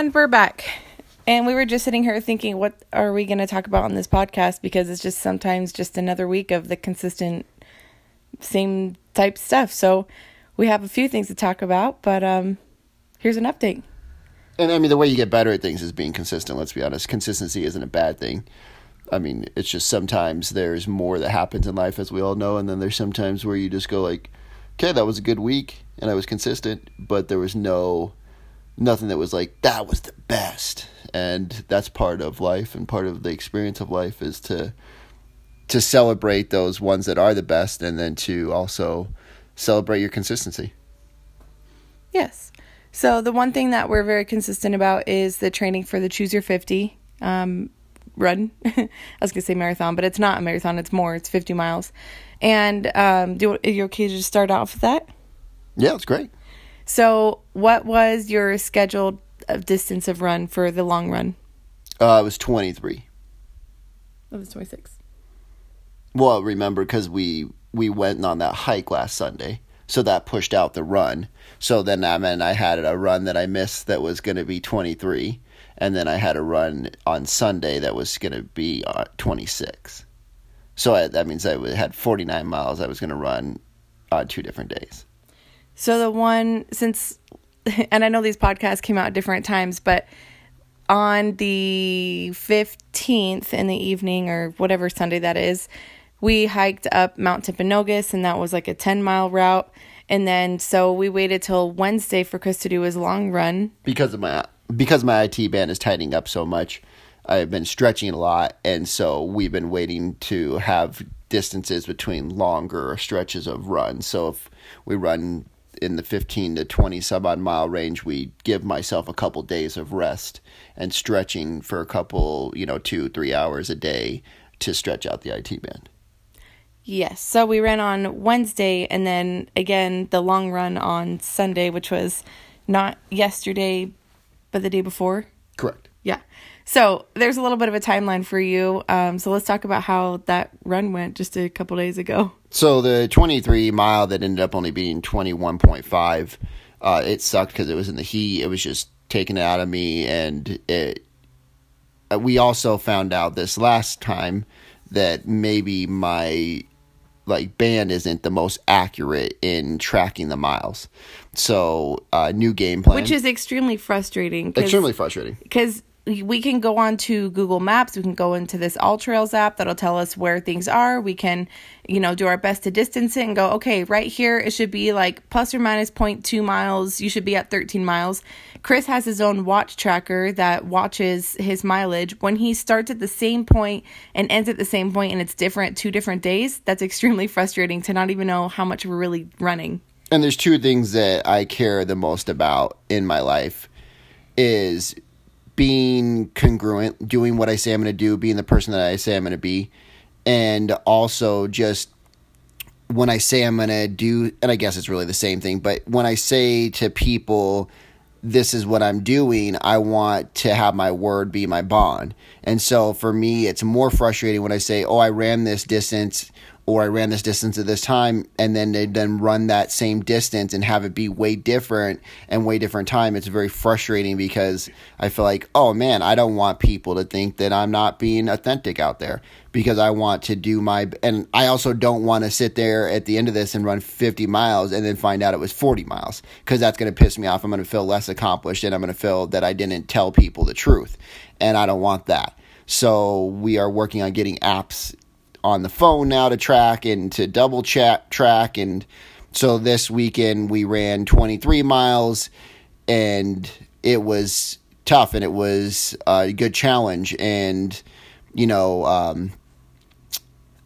And we're back. And we were just sitting here thinking, what are we going to talk about on this podcast? Because it's just sometimes just another week of the consistent same type stuff. So we have a few things to talk about, but um, here's an update. And I mean, the way you get better at things is being consistent. Let's be honest. Consistency isn't a bad thing. I mean, it's just sometimes there's more that happens in life, as we all know, and then there's sometimes where you just go like, okay, that was a good week, and I was consistent, but there was no nothing that was like that was the best. And that's part of life and part of the experience of life is to to celebrate those ones that are the best and then to also celebrate your consistency. Yes. So the one thing that we're very consistent about is the training for the choose your 50 um, run. I was going to say marathon but it's not a marathon it's more it's 50 miles. And um, do are you okay to start off with that? Yeah it's great so, what was your scheduled uh, distance of run for the long run? Uh, it was 23. It was 26. Well, remember because we we went on that hike last Sunday, so that pushed out the run. So then I mean I had a run that I missed that was going to be 23, and then I had a run on Sunday that was going to be uh, 26. So I, that means I had 49 miles I was going to run on two different days. So the one since and I know these podcasts came out at different times, but on the 15th in the evening or whatever Sunday that is, we hiked up Mount Timpanogos and that was like a 10 mile route. And then so we waited till Wednesday for Chris to do his long run. Because of my because my IT band is tightening up so much, I've been stretching a lot and so we've been waiting to have distances between longer stretches of run. So if we run in the 15 to 20 sub odd mile range, we give myself a couple days of rest and stretching for a couple, you know, two, three hours a day to stretch out the IT band. Yes. So we ran on Wednesday and then again the long run on Sunday, which was not yesterday, but the day before. Correct. Yeah. So there's a little bit of a timeline for you. Um, so let's talk about how that run went just a couple days ago. So the 23 mile that ended up only being 21.5, uh, it sucked because it was in the heat. It was just taken out of me, and it. Uh, we also found out this last time that maybe my like band isn't the most accurate in tracking the miles. So, uh, new game plan, which is extremely frustrating. Extremely frustrating because we can go on to Google Maps. We can go into this AllTrails app that'll tell us where things are. We can, you know, do our best to distance it and go, okay, right here, it should be like plus or minus 0.2 miles. You should be at 13 miles. Chris has his own watch tracker that watches his mileage. When he starts at the same point and ends at the same point and it's different two different days, that's extremely frustrating to not even know how much we're really running. And there's two things that I care the most about in my life is being congruent, doing what I say I'm going to do, being the person that I say I'm going to be, and also just when I say I'm going to do, and I guess it's really the same thing, but when I say to people, this is what I'm doing, I want to have my word be my bond. And so for me, it's more frustrating when I say, oh, I ran this distance or I ran this distance at this time, and then they then run that same distance and have it be way different and way different time. It's very frustrating because I feel like, oh man, I don't want people to think that I'm not being authentic out there because I want to do my, and I also don't want to sit there at the end of this and run 50 miles and then find out it was 40 miles because that's going to piss me off. I'm going to feel less accomplished and I'm going to feel that I didn't tell people the truth, and I don't want that. So we are working on getting apps on the phone now to track and to double chat track. And so this weekend we ran 23 miles and it was tough and it was a good challenge. And you know um,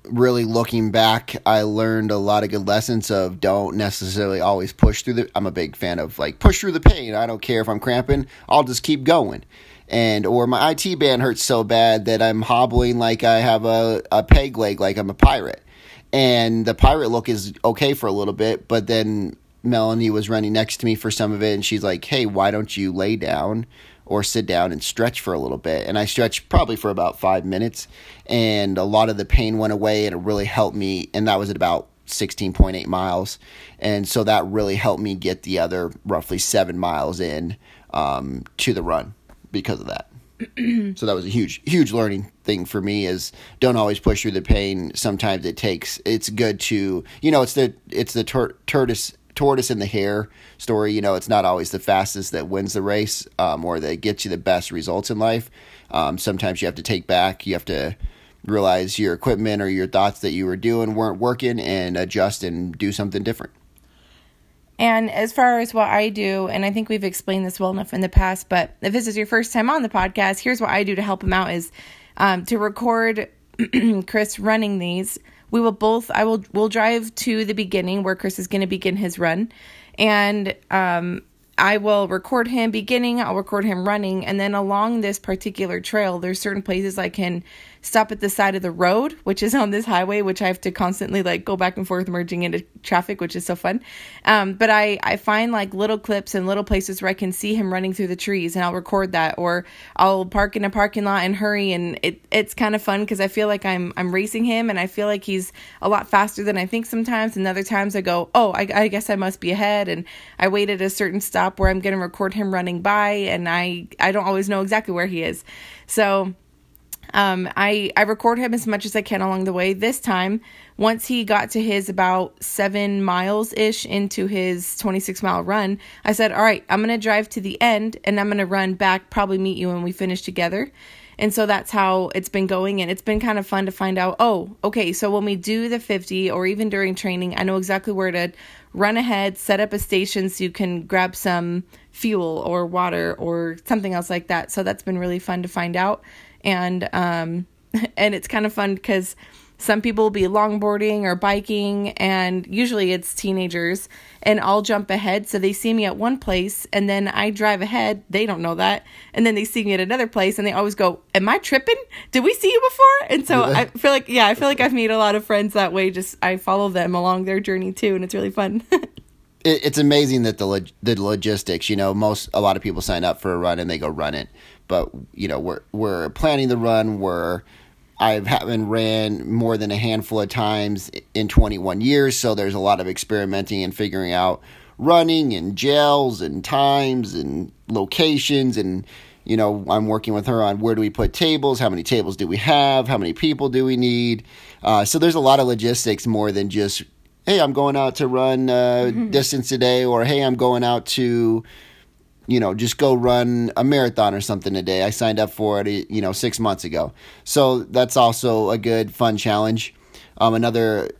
really looking back i learned a lot of good lessons of don't necessarily always push through the i'm a big fan of like push through the pain. I don't care if i'm cramping i'll just keep going and or my IT band hurts so bad that I'm hobbling like I have a, a peg leg like I'm a pirate. And the pirate look is okay for a little bit, but then Melanie was running next to me for some of it and she's like, "Hey, why don't you lay down or sit down and stretch for a little bit?" And I stretched probably for about 5 minutes and a lot of the pain went away and it really helped me and that was at about 16.8 miles. And so that really helped me get the other roughly 7 miles in um, to the run. Because of that. so that was a huge huge learning thing for me is don't always push through the pain. Sometimes it takes it's good to you know it's the it's the tor- tortoise tortoise and the hare story. You know it's not always the fastest that wins the race um, or that gets you the best results in life. Um, sometimes you have to take back you have to realize your equipment or your thoughts that you were doing weren't working and adjust and do something different and as far as what I do, and I think we've explained this well enough in the past, but if this is your first time on the podcast, here's what I do to help him out is um, to record Chris running these. We will both, I will, we'll drive to the beginning where Chris is going to begin his run. And um, I will record him beginning, I'll record him running, and then along this particular trail, there's certain places I can stop at the side of the road, which is on this highway, which I have to constantly like go back and forth merging into traffic, which is so fun. Um, but I, I find like little clips and little places where I can see him running through the trees and I'll record that or I'll park in a parking lot and hurry and it, it's kind of fun because I feel like I'm, I'm racing him and I feel like he's a lot faster than I think sometimes. And other times I go, oh, I, I guess I must be ahead. And I wait at a certain stop where I'm going to record him running by and I, I don't always know exactly where he is. So, um, I, I record him as much as I can along the way. This time, once he got to his about seven miles ish into his 26 mile run, I said, All right, I'm going to drive to the end and I'm going to run back, probably meet you when we finish together. And so that's how it's been going. And it's been kind of fun to find out, oh, okay, so when we do the 50 or even during training, I know exactly where to run ahead, set up a station so you can grab some fuel or water or something else like that. So that's been really fun to find out and um, and it's kind of fun because some people will be longboarding or biking and usually it's teenagers and I'll jump ahead. So they see me at one place and then I drive ahead. They don't know that. And then they see me at another place and they always go am I tripping? Did we see you before? And so I feel like yeah I feel like I've made a lot of friends that way. Just I follow them along their journey too and it's really fun. It's amazing that the log- the logistics you know most a lot of people sign up for a run and they go run it but you know we're we're planning the run. We're I haven't ran more than a handful of times in 21 years, so there's a lot of experimenting and figuring out running and gels and times and locations and you know i'm working with her on where do we put tables how many tables do we have how many people do we need uh, so there's a lot of logistics more than just hey i'm going out to run uh, mm-hmm. distance today or hey i'm going out to you know, just go run a marathon or something today. I signed up for it, you know, six months ago. So that's also a good, fun challenge. Um, another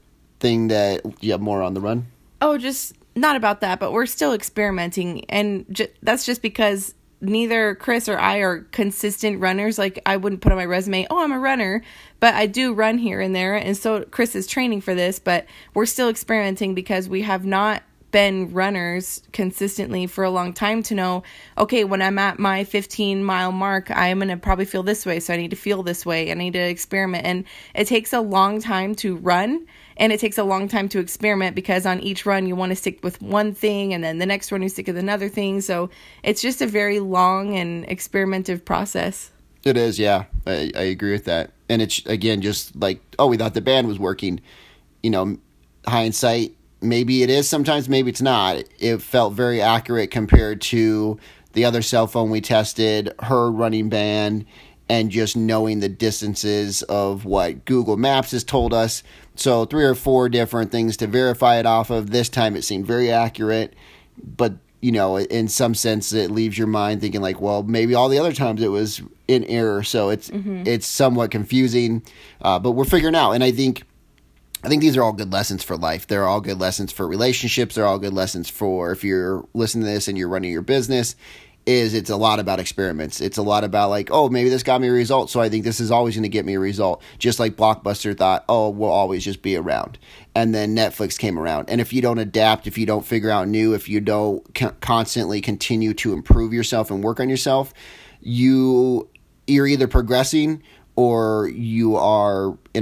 thing that you have more on the run. Oh, just not about that, but we're still experimenting, and ju- that's just because neither Chris or I are consistent runners. Like I wouldn't put on my resume, "Oh, I'm a runner," but I do run here and there, and so Chris is training for this. But we're still experimenting because we have not been runners consistently for a long time to know okay when i'm at my 15 mile mark i'm going to probably feel this way so i need to feel this way i need to experiment. And it takes a long time to run and it takes a long time to experiment because on each run you want to stick with one thing and then the next run you stick with another thing. So it's just a very long and experimentative process. It is yeah. I, I agree with that. And it's again just like oh we thought the band was working. You know hindsight maybe it is sometimes maybe it's not. It felt very accurate compared to the other cell phone we tested her running band and just knowing the distances of what google maps has told us. So three or four different things to verify it off of. This time it seemed very accurate but you know in some sense it leaves your mind thinking like well maybe all the other times it was in error. So it's mm-hmm. it's somewhat confusing uh, but we're figuring out. And i think I think these are all good lessons for life. They're all good lessons for relationships. They're all good lessons for if you're listening to this and you're running your business. Is it's a lot about experiments. It's a lot about like, oh, maybe this got me a result, so I think this is always going to get me a result. Just like Blockbuster thought, oh, we'll always just be around, and then Netflix came around. And if you don't adapt, if you don't figure out new, if you don't constantly continue to improve yourself and work on yourself, you you're either progressing or you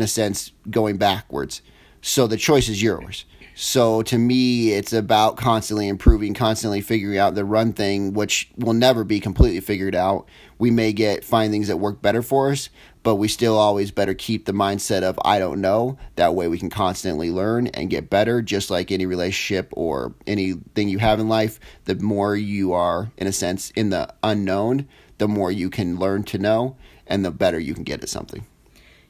in a sense going backwards so the choice is yours. So to me, it's about constantly improving, constantly figuring out the run thing, which will never be completely figured out. We may get find things that work better for us, but we still always better keep the mindset of I don't know. That way we can constantly learn and get better, just like any relationship or anything you have in life. The more you are, in a sense, in the unknown, the more you can learn to know and the better you can get at something.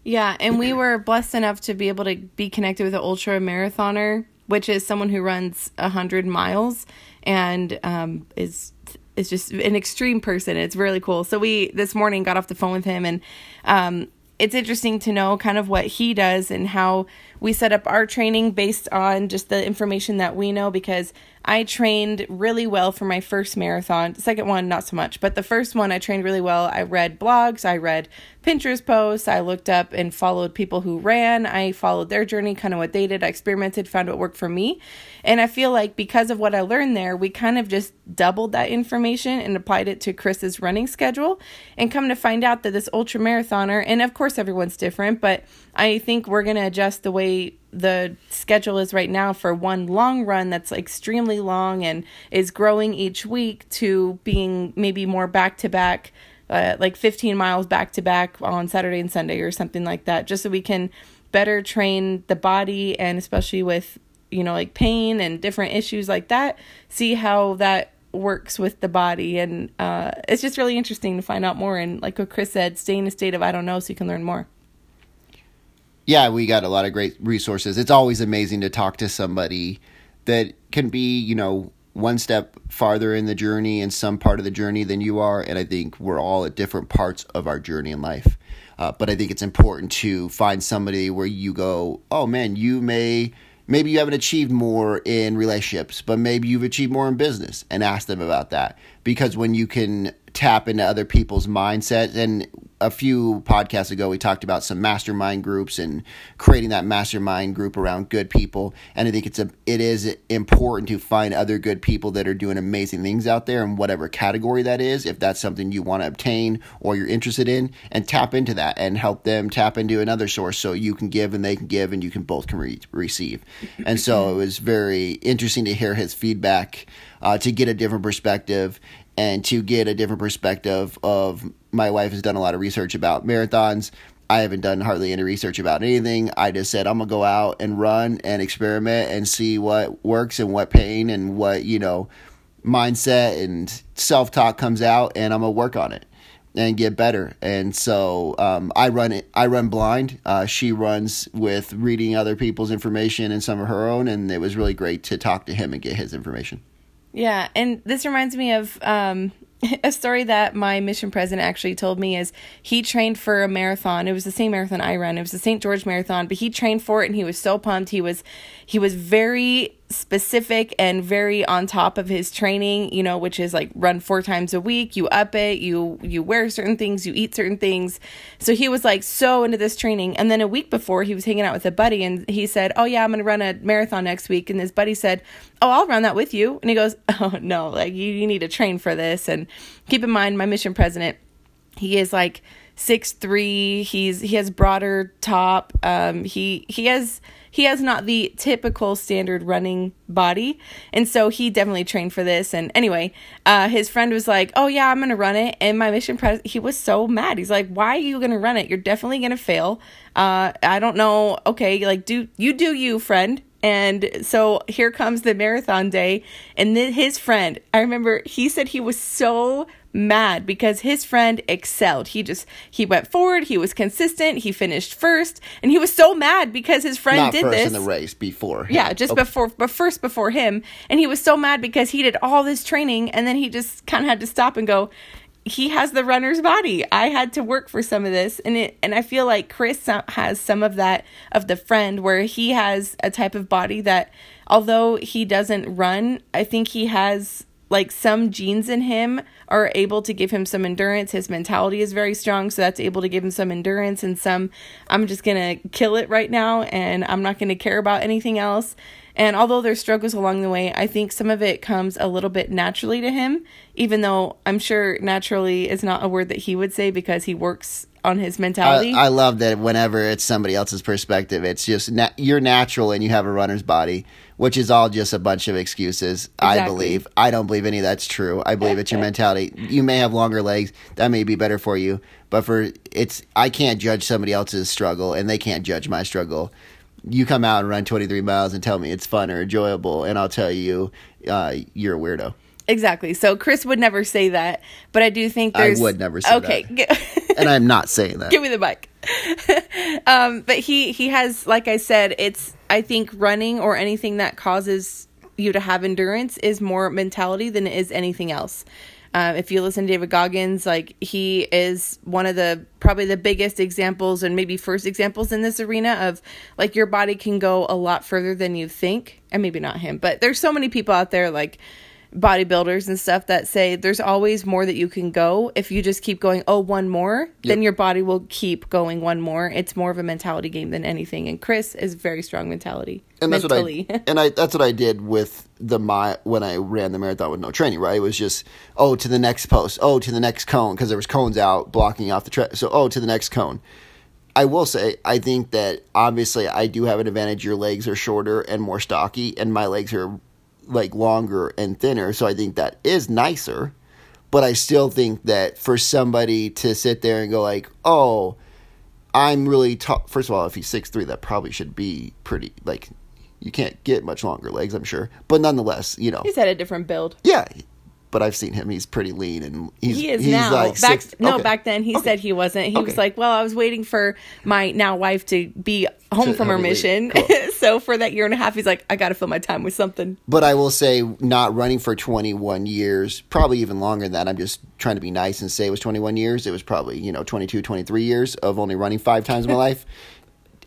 Yeah, and we were blessed enough to be able to be connected with an ultra marathoner, which is someone who runs hundred miles and um, is is just an extreme person. It's really cool. So we this morning got off the phone with him, and um, it's interesting to know kind of what he does and how we set up our training based on just the information that we know because I trained really well for my first marathon. The second one, not so much, but the first one I trained really well. I read blogs, I read Pinterest posts, I looked up and followed people who ran. I followed their journey, kind of what they did. I experimented, found what worked for me. And I feel like because of what I learned there, we kind of just doubled that information and applied it to Chris's running schedule. And come to find out that this ultra marathoner, and of course everyone's different, but I think we're going to adjust the way the schedule is right now for one long run that's extremely long and is growing each week to being maybe more back to back uh, like 15 miles back to back on Saturday and Sunday or something like that just so we can better train the body and especially with you know like pain and different issues like that see how that works with the body. And uh, it's just really interesting to find out more. And like what Chris said stay in a state of I don't know so you can learn more yeah, we got a lot of great resources. It's always amazing to talk to somebody that can be, you know, one step farther in the journey in some part of the journey than you are. And I think we're all at different parts of our journey in life. Uh, but I think it's important to find somebody where you go, oh man, you may, maybe you haven't achieved more in relationships, but maybe you've achieved more in business and ask them about that. Because when you can tap into other people's mindsets and a few podcasts ago we talked about some mastermind groups and creating that mastermind group around good people. And i think it's a it is important to find other good people that are doing amazing things out there in whatever category that is if that's something you want to obtain or you're interested in and tap into that and help them tap into another source so you can give and they can give and you can both can re- receive. And so it was very interesting to hear his feedback uh, to get a different perspective and to get a different perspective of my wife has done a lot of research about marathons. I haven't done hardly any research about anything. I just said I'm gonna go out and run and experiment and see what works and what pain and what you know mindset and self talk comes out, and I'm gonna work on it and get better. And so um, I run it. I run blind. Uh, she runs with reading other people's information and some of her own, and it was really great to talk to him and get his information. Yeah, and this reminds me of um, a story that my mission president actually told me is he trained for a marathon. It was the same marathon I run. It was the St. George Marathon, but he trained for it and he was so pumped. He was he was very specific and very on top of his training, you know, which is like run four times a week, you up it, you you wear certain things, you eat certain things. So he was like so into this training. And then a week before he was hanging out with a buddy and he said, "Oh yeah, I'm going to run a marathon next week." And his buddy said, "Oh, I'll run that with you." And he goes, "Oh, no, like you, you need to train for this." And keep in mind my mission president, he is like six three. He's he has broader top. Um he he has he has not the typical standard running body. And so he definitely trained for this. And anyway, uh, his friend was like, Oh, yeah, I'm to run it. And my mission president, he was so mad. He's like, Why are you to run it? You're definitely to fail. Uh, I don't know. Okay, like, do you do you, friend? And so here comes the marathon day. And then his friend, I remember he said he was so mad because his friend excelled. He just he went forward, he was consistent, he finished first, and he was so mad because his friend Not did first this in the race before. him. Yeah, just Okay. before but first before him, and he was so mad because he did all this training and then he just kind of had to stop and go he has the runner's body. I had to work for some of this and it and I feel like Chris has some of that of the friend where he has a type of body that although he doesn't run, I think he has like some genes in him are able to give him some endurance. His mentality is very strong, so that's able to give him some endurance and some I'm just going to kill it right now and I'm not going to care about anything else. And although there's struggles along the way, I think some of it comes a little bit naturally to him, even though I'm sure naturally is not a word that he would say because he works on his mentality. I, I love that whenever it's somebody else's perspective, it's just na- you're natural and you have a runner's body, which is all just a bunch of excuses. I believe. I don't believe any of that's true. I believe it's your mentality. You may have longer legs. That may be better for you, but for it's I can't judge somebody else's struggle and they can't judge my struggle. You come out and run 23 miles and tell me it's fun or enjoyable, and I'll tell you uh, you're a weirdo. exactly. So Chris would never say that, but I do think I would never say that. okay. And I'm not saying that. give me the mic. um, but he he has, like I said, it's I think running or anything that causes you to have endurance is more mentality than it is anything else. Um, if you listen to David Goggins, like he is one of the probably the biggest examples and maybe first examples in this arena of like your body can go a lot further than you think, and maybe not him, but there's so many people out there like bodybuilders and stuff that say there's always more that you can go if you just keep going oh one more then your body will keep going one more it's more of a mentality game than anything and chris is very strong mentality and that's mentally what I and I that's what I did with the my when I ran the marathon with no training. Right, it was just oh to the next post, oh to the next cone because there was cones out blocking off the track. So oh to the next cone. I will say I think that obviously I do have an advantage. Your legs are shorter and more stocky, and my legs are like longer and thinner. So I think that is nicer. But I still think that for somebody to sit there and go like, oh. I'm really tall. First of all, if he's six three, that probably should be pretty. Like, you can't get much longer legs, I'm sure. But nonetheless, you know, he's had a different build yeah. But I've seen him; he's pretty lean, and he's he is he's now like back six. no okay. back then he Okay. said he wasn't he was like well i was waiting for my now wife to be home To from her have a lead. mission Cool. so for that year and a half he's like i gotta fill my time with something But I will say, not running for 21 years, probably even longer than that. I'm just trying to be nice and say it was 21 years. It was probably, you know, 22, 23 years of only running five times in my life.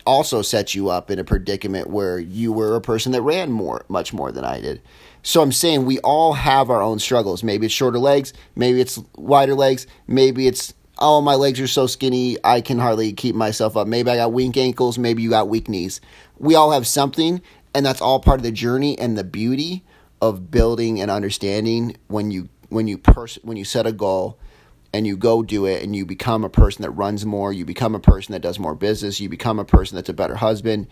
Also sets you up in a predicament where you were a person that ran more, much more than I did. So I'm saying we all have our own struggles. Maybe it's shorter legs, maybe it's wider legs, maybe it's oh my legs are so skinny I can hardly keep myself up. Maybe I got weak ankles, maybe you got weak knees. We all have something and that's all part of the journey and the beauty of building and understanding when you when you pers- when you set a goal and you go do it and you become a person that runs more, you become a person that does more business, you become a person that's a better husband,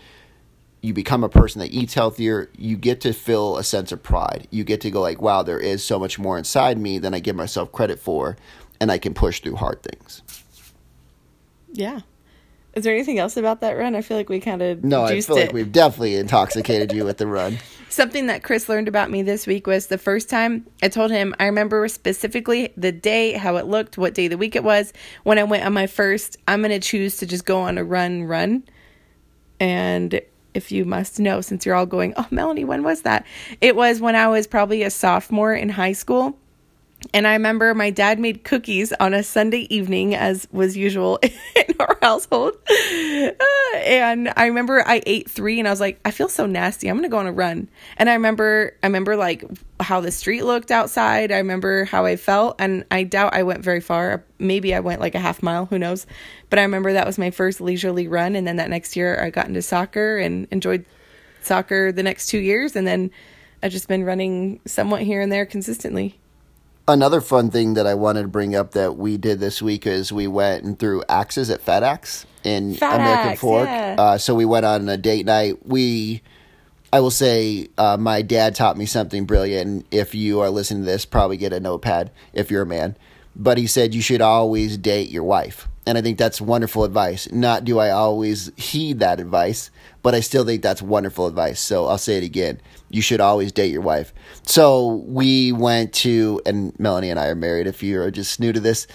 you become a person that eats healthier, you get to feel a sense of pride. You get to go like, wow, there is so much more inside me than I give myself credit for and I can push through hard things. yeah is there anything else about that run i feel like we kind of No, I feel it like we've definitely intoxicated you with the run. Something that Chris learned about me this week was the first time I told him I remember specifically the day, how it looked, what day of the week it was when I went on my first. I'm going to choose to just go on a run, run. And if you must know, since you're all going, oh, Melanie, when was that? It was when I was probably a sophomore in high school. And I remember my dad made cookies on a Sunday evening, as was usual in our household. Uh, and I remember I ate three, and I was like, I feel so nasty. I'm gonna go on a run. And I remember, I remember like how the street looked outside. I remember how I felt, and I doubt I went very far. Maybe I went like a half mile. Who knows? But I remember that was my first leisurely run, and then that next year I got into soccer and enjoyed soccer the next two years, and then I've just been running somewhat here and there consistently. Another fun thing that I wanted to bring up that we did this week is we went and threw axes at FedEx in Fat American Axe, Fork. yeah. Uh, so we went on a date night. We, I will say, uh, my dad taught me something brilliant. If you are listening to this, probably get a notepad if you're a man. But he said you should always date your wife. And I think that's wonderful advice. Not do I always heed that advice, but I still think that's wonderful advice. So I'll say it again. You should always date your wife. So we went to, and Melanie and I are married if you're just new to this.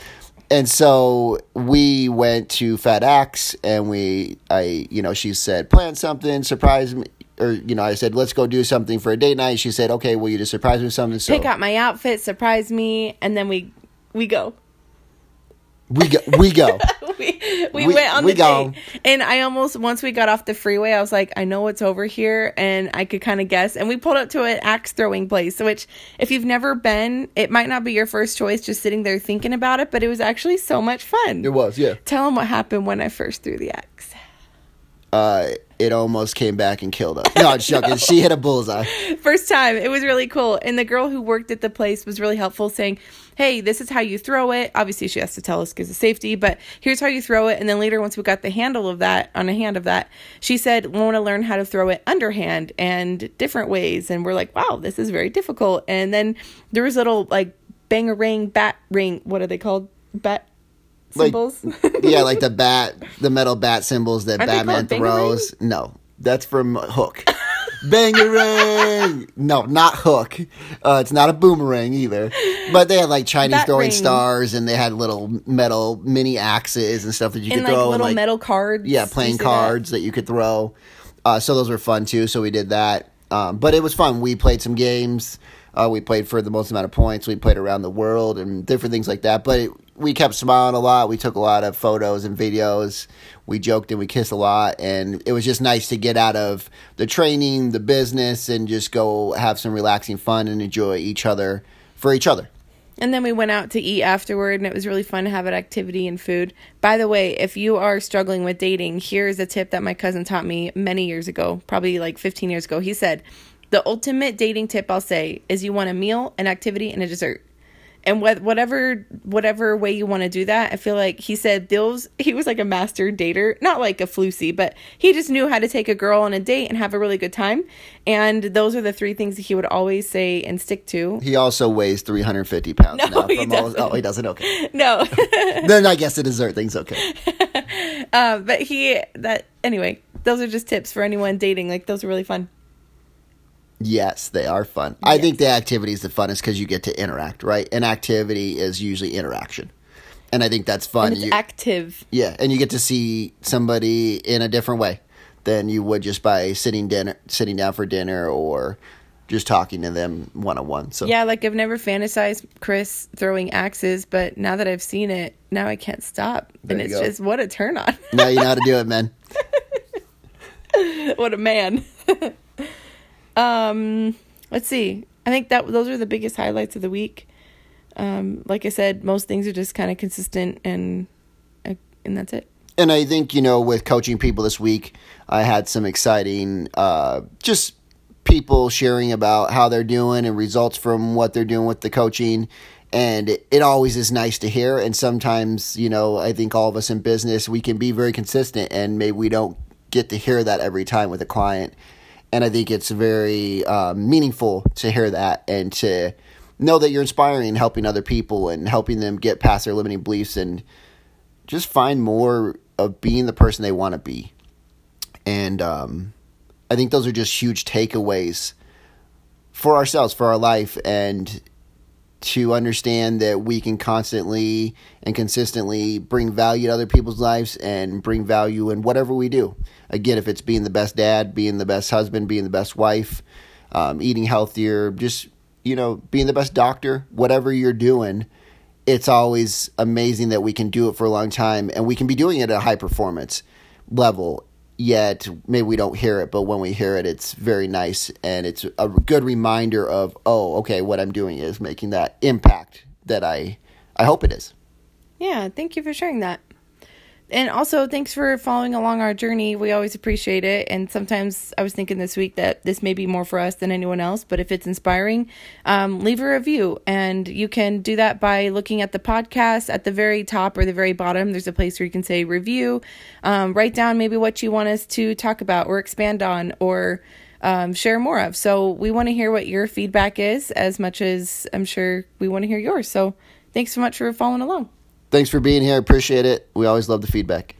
And so we went to Fat Axe and we, I, you know, she said, plan something, surprise me. Or, you know, I said, let's go do something for a date night. She said, okay, will you just surprise me with something? So Pick out my outfit, surprise me, and then we we go. We go, we go. we we, We- went on we the go. date, and I almost once we got off the freeway, I was like, I know what's over here, and I could kind of guess. And we pulled up to an axe throwing place, which if you've never been, it might not be your first choice, just sitting there thinking about it, but it was actually so much fun. It was, yeah. Tell them what happened when I first threw the axe. uh, it almost came back and killed us. No, I'm joking. she hit a bullseye. First time. It was really cool. And the girl who worked at the place was really helpful saying, hey, this is how you throw it. Obviously, she has to tell us because of safety, but here's how you throw it. And then later, once we got the handle of that, on a hand of that, she said, we want to learn how to throw it underhand and different ways. And we're like, wow, this is very difficult. And then there was little like bang a ring, bat ring. What are they called? Bat symbols? Like, yeah, like the bat, the metal bat symbols that Aren't Batman throws. No, that's from Hook. Bangarang! No, not Hook. Uh, it's not a boomerang either. But they had like Chinese throwing ring. stars, and they had little metal mini axes and stuff that you and could like throw. little and, like, metal cards. yeah, playing see that? cards that? you could throw. Uh, so those were fun too. So we did that. Um, but it was fun. We played some games. Uh, we played for the most amount of points. We played around the world and different things like that. But it, we kept smiling a lot. We took a lot of photos and videos. We joked and we kissed a lot. And it was just nice to get out of the training, the business, and just go have some relaxing fun and enjoy each other for each other. And then we went out to eat afterward, and it was really fun to have an activity and food. By the way, if you are struggling with dating, here's a tip that my cousin taught me many years ago, probably like 15 years ago. He said, The ultimate dating tip I'll say is you want a meal, an activity, and a dessert. And wh- whatever whatever way you want to do that, I feel like he said those he was like a master dater, not like a floosy, but he just knew how to take a girl on a date and have a really good time. And those are the three things that he would always say and stick to. He also weighs 350 pounds No, now. he from all- doesn't. oh, he doesn't? Okay. No. then I guess the dessert thing's okay. Uh, but he that anyway, those are just tips for anyone dating. Like those are really fun. Yes, they are fun. I think the activity is the funnest because you get to interact, right? An activity is usually interaction. And I think that's fun. And You- active. yeah, and you get to see somebody in a different way than you would just by sitting dinner, sitting down for dinner, or just talking to them one on one. So Yeah, like I've never fantasized Chris throwing axes, but now that I've seen it, now I can't stop. There and it's go. just what a turn on. now you know how to do it, man. what a man. um, let's see. I think that those are the biggest highlights of the week. Um, like I said, most things are just kind of consistent and uh, and that's it. and I think you know with coaching people this week, I had some exciting uh, just people sharing about how they're doing and results from what they're doing with the coaching. And it, it always is nice to hear. And sometimes, you know, I think all of us in business, we can be very consistent and maybe we don't get to hear that every time with a client. And I think it's very uh, meaningful to hear that and to know that you're inspiring, and helping other people and helping them get past their limiting beliefs and just find more of being the person they want to be. And um, I think those are just huge takeaways for ourselves, for our life, and to understand that we can constantly and consistently bring value to other people's lives and bring value in whatever we do. Again, if it's being the best dad, being the best husband, being the best wife, um, eating healthier, just, you know, being the best doctor, whatever you're doing it's always amazing that we can do it for a long time and we can be doing it at a high performance level yet maybe we don't hear it but when we hear it it's very nice and it's a good reminder of oh okay what i'm doing is making that impact that i i hope it is Yeah, thank you for sharing that. And also, thanks for following along our journey. We always appreciate it. And sometimes I was thinking this week that this may be more for us than anyone else, but if it's inspiring, um, leave a review. And you can do that by looking at the podcast at the very top or the very bottom. There's a place where you can say review, um, write down maybe what you want us to talk about or expand on or um, share more of. So we want to hear what your feedback is as much as I'm sure we want to hear yours. So thanks so much for following along. Thanks for being here. Appreciate it. We always love the feedback